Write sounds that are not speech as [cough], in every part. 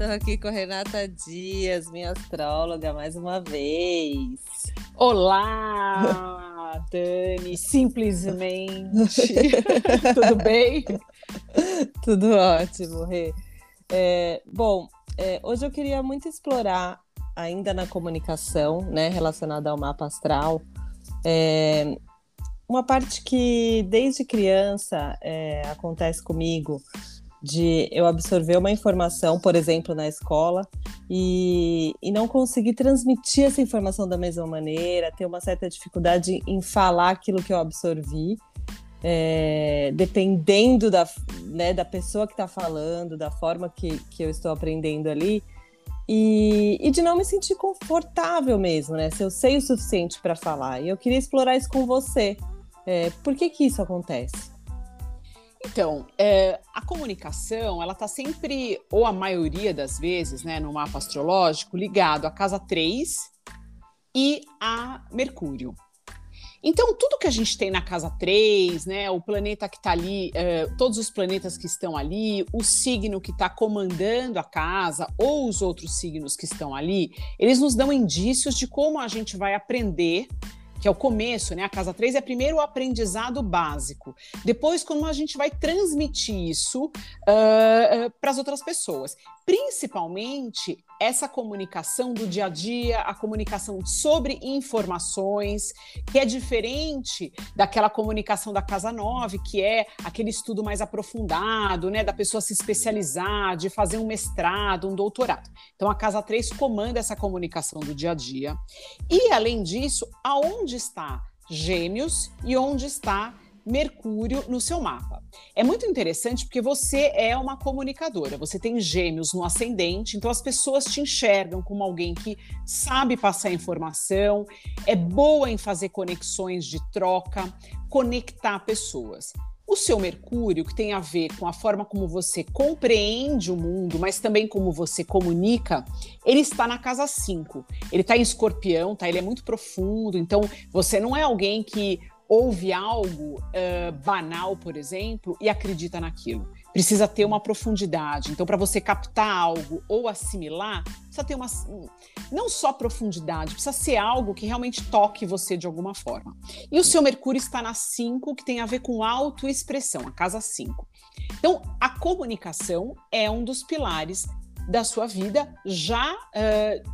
estou aqui com a Renata Dias, minha astróloga, mais uma vez. Olá, [laughs] Dani, simplesmente. [laughs] Tudo bem? Tudo ótimo, Rê. É, bom, é, hoje eu queria muito explorar, ainda na comunicação, né, relacionada ao mapa astral, é, uma parte que desde criança é, acontece comigo de eu absorver uma informação, por exemplo, na escola, e, e não conseguir transmitir essa informação da mesma maneira, ter uma certa dificuldade em falar aquilo que eu absorvi, é, dependendo da, né, da pessoa que está falando, da forma que, que eu estou aprendendo ali, e, e de não me sentir confortável mesmo, né? Se eu sei o suficiente para falar. E eu queria explorar isso com você. É, por que, que isso acontece? Então, é, a comunicação, ela está sempre, ou a maioria das vezes, né, no mapa astrológico, ligado à casa 3 e a Mercúrio. Então, tudo que a gente tem na casa 3, né, o planeta que está ali, é, todos os planetas que estão ali, o signo que está comandando a casa, ou os outros signos que estão ali, eles nos dão indícios de como a gente vai aprender que é o começo, né? A casa 3 é primeiro o aprendizado básico. Depois, como a gente vai transmitir isso uh, uh, para as outras pessoas. Principalmente essa comunicação do dia a dia, a comunicação sobre informações, que é diferente daquela comunicação da Casa 9, que é aquele estudo mais aprofundado, né, da pessoa se especializar, de fazer um mestrado, um doutorado. Então a Casa 3 comanda essa comunicação do dia a dia. E além disso, aonde está Gêmeos e onde está Mercúrio no seu mapa. É muito interessante porque você é uma comunicadora, você tem gêmeos no ascendente, então as pessoas te enxergam como alguém que sabe passar informação, é boa em fazer conexões de troca, conectar pessoas. O seu Mercúrio, que tem a ver com a forma como você compreende o mundo, mas também como você comunica, ele está na casa 5. Ele está em escorpião, tá? Ele é muito profundo, então você não é alguém que ouve algo uh, banal, por exemplo, e acredita naquilo. Precisa ter uma profundidade. Então, para você captar algo ou assimilar, precisa ter uma. Não só profundidade, precisa ser algo que realmente toque você de alguma forma. E o seu Mercúrio está na 5, que tem a ver com autoexpressão, a casa 5. Então, a comunicação é um dos pilares da sua vida, já uh,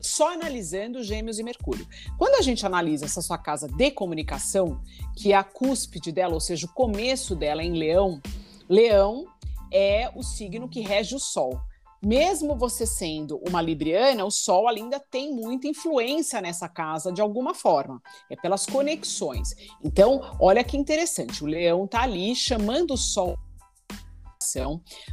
só analisando Gêmeos e Mercúrio. Quando a gente analisa essa sua casa de comunicação, que é a cúspide dela, ou seja, o começo dela em Leão, Leão é o signo que rege o Sol. Mesmo você sendo uma libriana, o Sol ainda tem muita influência nessa casa de alguma forma. É pelas conexões. Então, olha que interessante. O Leão está ali chamando o Sol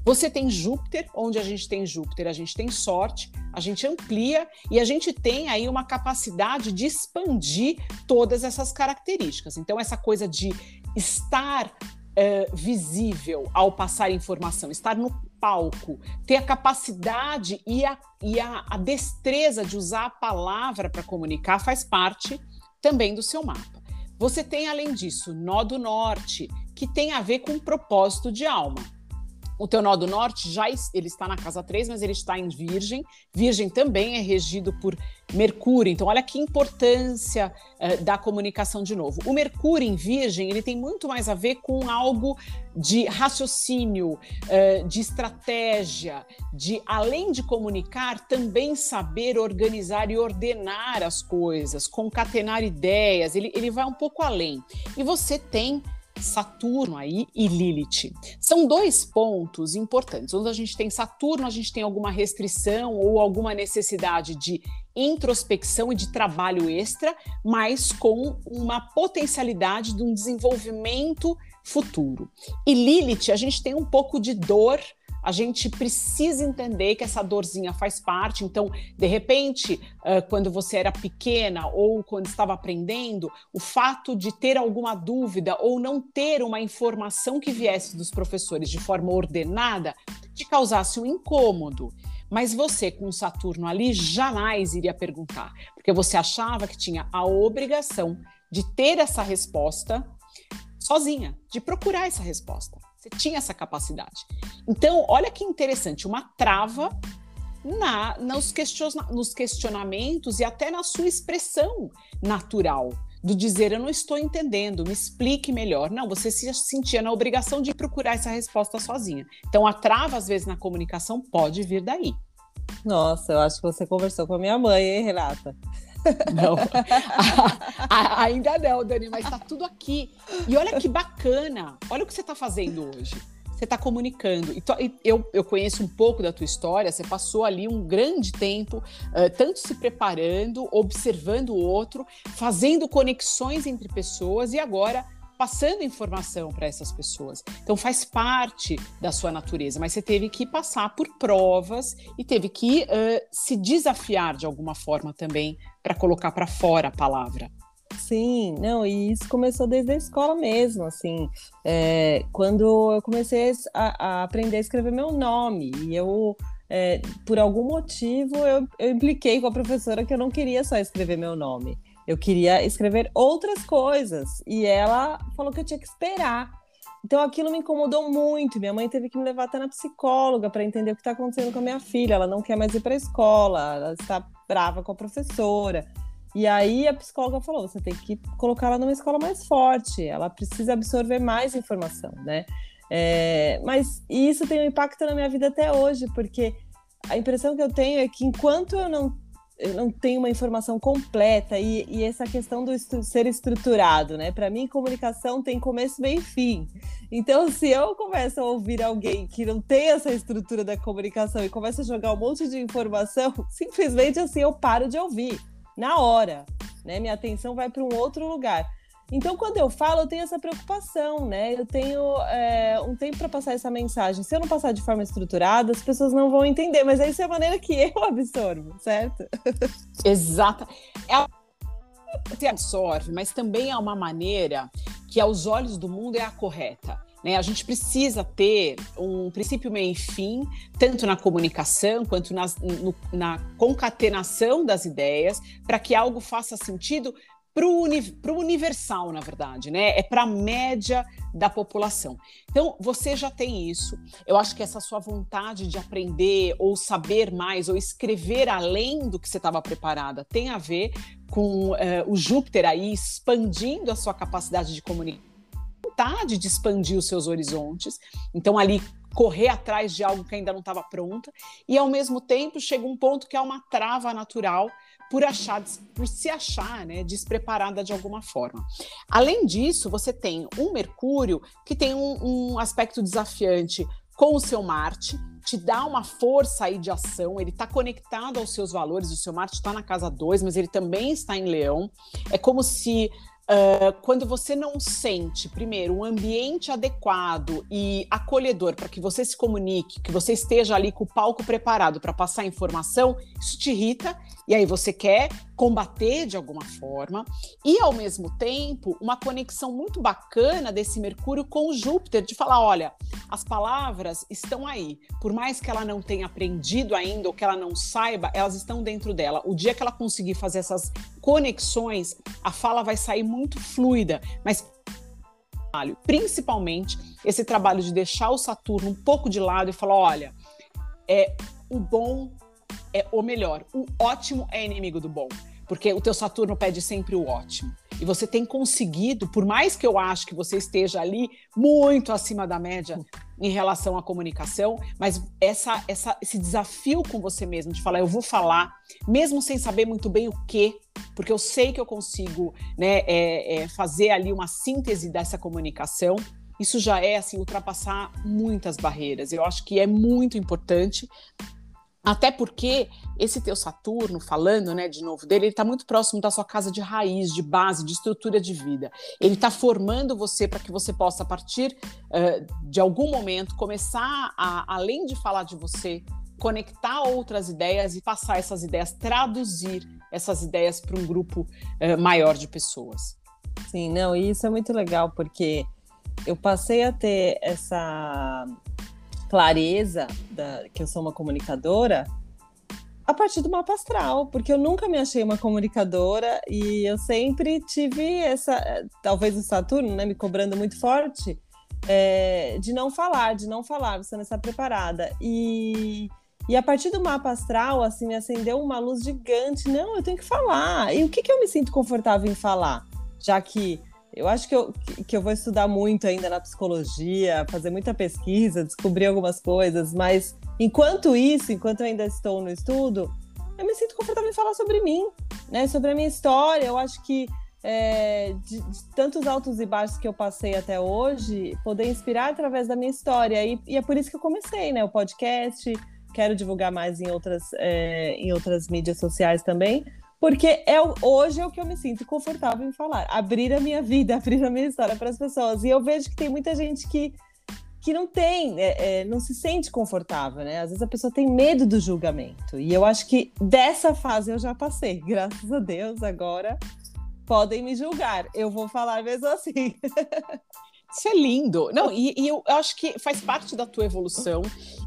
você tem Júpiter, onde a gente tem Júpiter, a gente tem sorte, a gente amplia e a gente tem aí uma capacidade de expandir todas essas características. Então, essa coisa de estar uh, visível ao passar informação, estar no palco, ter a capacidade e a, e a, a destreza de usar a palavra para comunicar faz parte também do seu mapa. Você tem, além disso, nó do norte, que tem a ver com propósito de alma. O teu nó do norte já ele está na casa 3, mas ele está em Virgem. Virgem também é regido por Mercúrio. Então, olha que importância uh, da comunicação de novo. O Mercúrio em Virgem ele tem muito mais a ver com algo de raciocínio, uh, de estratégia, de além de comunicar, também saber organizar e ordenar as coisas, concatenar ideias. Ele, ele vai um pouco além. E você tem Saturno aí e Lilith. São dois pontos importantes. Onde a gente tem Saturno, a gente tem alguma restrição ou alguma necessidade de introspecção e de trabalho extra, mas com uma potencialidade de um desenvolvimento futuro. E Lilith, a gente tem um pouco de dor a gente precisa entender que essa dorzinha faz parte. Então, de repente, quando você era pequena ou quando estava aprendendo, o fato de ter alguma dúvida ou não ter uma informação que viesse dos professores de forma ordenada te causasse um incômodo. Mas você, com Saturno ali, jamais iria perguntar, porque você achava que tinha a obrigação de ter essa resposta sozinha, de procurar essa resposta. Você tinha essa capacidade. Então, olha que interessante, uma trava na, nos, questiona, nos questionamentos e até na sua expressão natural do dizer eu não estou entendendo, me explique melhor. Não, você se sentia na obrigação de procurar essa resposta sozinha. Então a trava às vezes na comunicação pode vir daí. Nossa, eu acho que você conversou com a minha mãe, hein, Renata? Não, [laughs] ainda não, Dani, mas tá tudo aqui. E olha que bacana, olha o que você está fazendo hoje você está comunicando. E eu, eu conheço um pouco da tua história, você passou ali um grande tempo, uh, tanto se preparando, observando o outro, fazendo conexões entre pessoas e agora passando informação para essas pessoas. Então faz parte da sua natureza, mas você teve que passar por provas e teve que uh, se desafiar de alguma forma também para colocar para fora a palavra. Sim, não, e isso começou desde a escola mesmo, assim, é, quando eu comecei a, a, aprender a escrever meu nome, e eu, é, por algum motivo, eu, eu impliquei com a professora que eu não queria só escrever meu nome, eu queria escrever outras coisas, e ela falou que eu tinha que esperar. Então aquilo me incomodou muito. Minha mãe teve que me levar até na psicóloga para entender o que está acontecendo com a minha filha. Ela não quer mais ir para a escola, ela está brava com a professora. E aí a psicóloga falou: você tem que colocar ela numa escola mais forte, ela precisa absorver mais informação, né? É, mas isso tem um impacto na minha vida até hoje, porque a impressão que eu tenho é que enquanto eu não, eu não tenho uma informação completa e, e essa questão do estru ser estruturado, né? Para mim, comunicação tem começo, meio e fim. Então, se eu começo a ouvir alguém que não tem essa estrutura da comunicação e começa a jogar um monte de informação, [laughs] simplesmente assim eu paro de ouvir na hora, né? Minha atenção vai para um outro lugar. Então, quando eu falo, eu tenho essa preocupação, né? Eu tenho é, um tempo para passar essa mensagem. Se eu não passar de forma estruturada, as pessoas não vão entender, mas essa é a maneira que eu absorvo, certo? [laughs] Exata. É você absorve, mas também é uma maneira que, aos olhos do mundo, é a correta. Né? A gente precisa ter um princípio, meio e fim, tanto na comunicação quanto nas, no, na concatenação das ideias, para que algo faça sentido para o uni universal, na verdade, né? É para a média da população. Então, você já tem isso. Eu acho que essa sua vontade de aprender ou saber mais ou escrever além do que você estava preparada tem a ver com uh, o Júpiter aí expandindo a sua capacidade de comunicar vontade de expandir os seus horizontes. Então, ali, correr atrás de algo que ainda não estava pronta. E, ao mesmo tempo, chega um ponto que é uma trava natural por achar, por se achar né, despreparada de alguma forma. Além disso, você tem um Mercúrio que tem um, um aspecto desafiante com o seu Marte, te dá uma força aí de ação, ele está conectado aos seus valores, o seu Marte está na casa 2, mas ele também está em Leão. É como se Uh, quando você não sente, primeiro, um ambiente adequado e acolhedor para que você se comunique, que você esteja ali com o palco preparado para passar informação, isso te irrita e aí você quer combater de alguma forma. E, ao mesmo tempo, uma conexão muito bacana desse Mercúrio com Júpiter, de falar: olha, as palavras estão aí. Por mais que ela não tenha aprendido ainda ou que ela não saiba, elas estão dentro dela. O dia que ela conseguir fazer essas conexões, a fala vai sair muito fluida, mas principalmente esse trabalho de deixar o Saturno um pouco de lado e falar, olha, é o bom é o melhor, o ótimo é inimigo do bom, porque o teu Saturno pede sempre o ótimo. E você tem conseguido, por mais que eu acho que você esteja ali muito acima da média em relação à comunicação, mas essa, essa, esse desafio com você mesmo de falar, eu vou falar, mesmo sem saber muito bem o que, porque eu sei que eu consigo né, é, é, fazer ali uma síntese dessa comunicação. Isso já é assim ultrapassar muitas barreiras. Eu acho que é muito importante até porque esse teu Saturno, falando né, de novo dele, ele está muito próximo da sua casa de raiz, de base, de estrutura de vida. Ele está formando você para que você possa, a partir uh, de algum momento, começar a, além de falar de você, conectar outras ideias e passar essas ideias, traduzir essas ideias para um grupo uh, maior de pessoas. Sim, não, e isso é muito legal, porque eu passei a ter essa clareza da, que eu sou uma comunicadora a partir do mapa astral, porque eu nunca me achei uma comunicadora e eu sempre tive essa, talvez o Saturno, né, me cobrando muito forte, é, de não falar, de não falar, você não está preparada. E, E a partir do mapa astral, assim, me acendeu uma luz gigante. Não, eu tenho que falar. E o que, que eu me sinto confortável em falar? Já que eu acho que eu, que eu vou estudar muito ainda na psicologia, fazer muita pesquisa, descobrir algumas coisas, mas enquanto isso, enquanto eu ainda estou no estudo, eu me sinto confortável em falar sobre mim, né? Sobre a minha história. Eu acho que é, de, de, tantos altos e baixos que eu passei até hoje, poder inspirar através da minha história. E, e é por isso que eu comecei, né? O podcast, quero divulgar mais em outras, é, em outras mídias sociais também, porque é, hoje é o que eu me sinto confortável em falar. Abrir a minha vida, [laughs] abrir a minha história para as pessoas. E eu vejo que tem muita gente que que não tem, é, é, não se sente confortável, né? Às vezes a pessoa tem medo do julgamento. E eu acho que dessa fase eu já passei, [laughs] graças a Deus. Agora podem me julgar. Eu vou falar mesmo assim. [laughs] Isso é lindo. Não, e, e eu, acho que faz parte da tua evolução.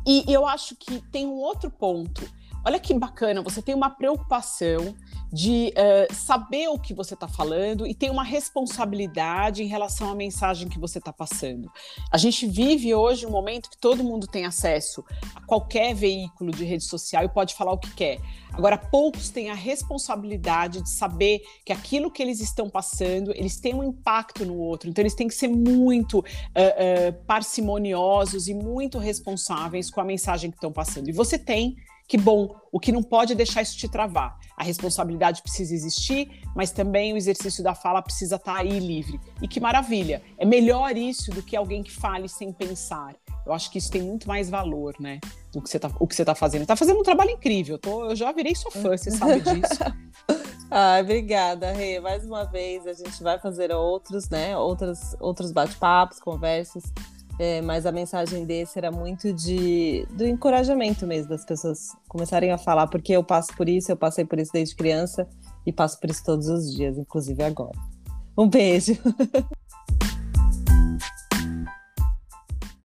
E eu acho que tem um outro ponto. Olha que bacana, você tem uma preocupação de uh, saber o que você está falando e tem uma responsabilidade em relação à mensagem que você está passando. A gente vive hoje um momento que todo mundo tem acesso a qualquer veículo de rede social e pode falar o que quer. Agora, poucos têm a responsabilidade de saber que aquilo que eles estão passando, eles têm um impacto no outro. Então, eles têm que ser muito uh, uh, parcimoniosos e muito responsáveis com a mensagem que estão passando. E você tem que bom. O que não pode é deixar isso te travar. A responsabilidade precisa existir, mas também o exercício da fala precisa estar tá aí livre. E que maravilha! É melhor isso do que alguém que fale sem pensar. Eu acho que isso tem muito mais valor, né? Do que você tá, o que você está fazendo. Está fazendo um trabalho incrível. Eu, tô, eu já virei sua fã, você sabe disso. [laughs] Ai, obrigada, Rê. Mais uma vez, a gente vai fazer outros, né? Outros, outros bate-papos, conversas é, mas a mensagem desse era muito de do encorajamento mesmo das pessoas começarem a falar, porque eu passo por isso, eu passei por isso desde criança e passo por isso todos os dias, inclusive agora. Um beijo. [laughs]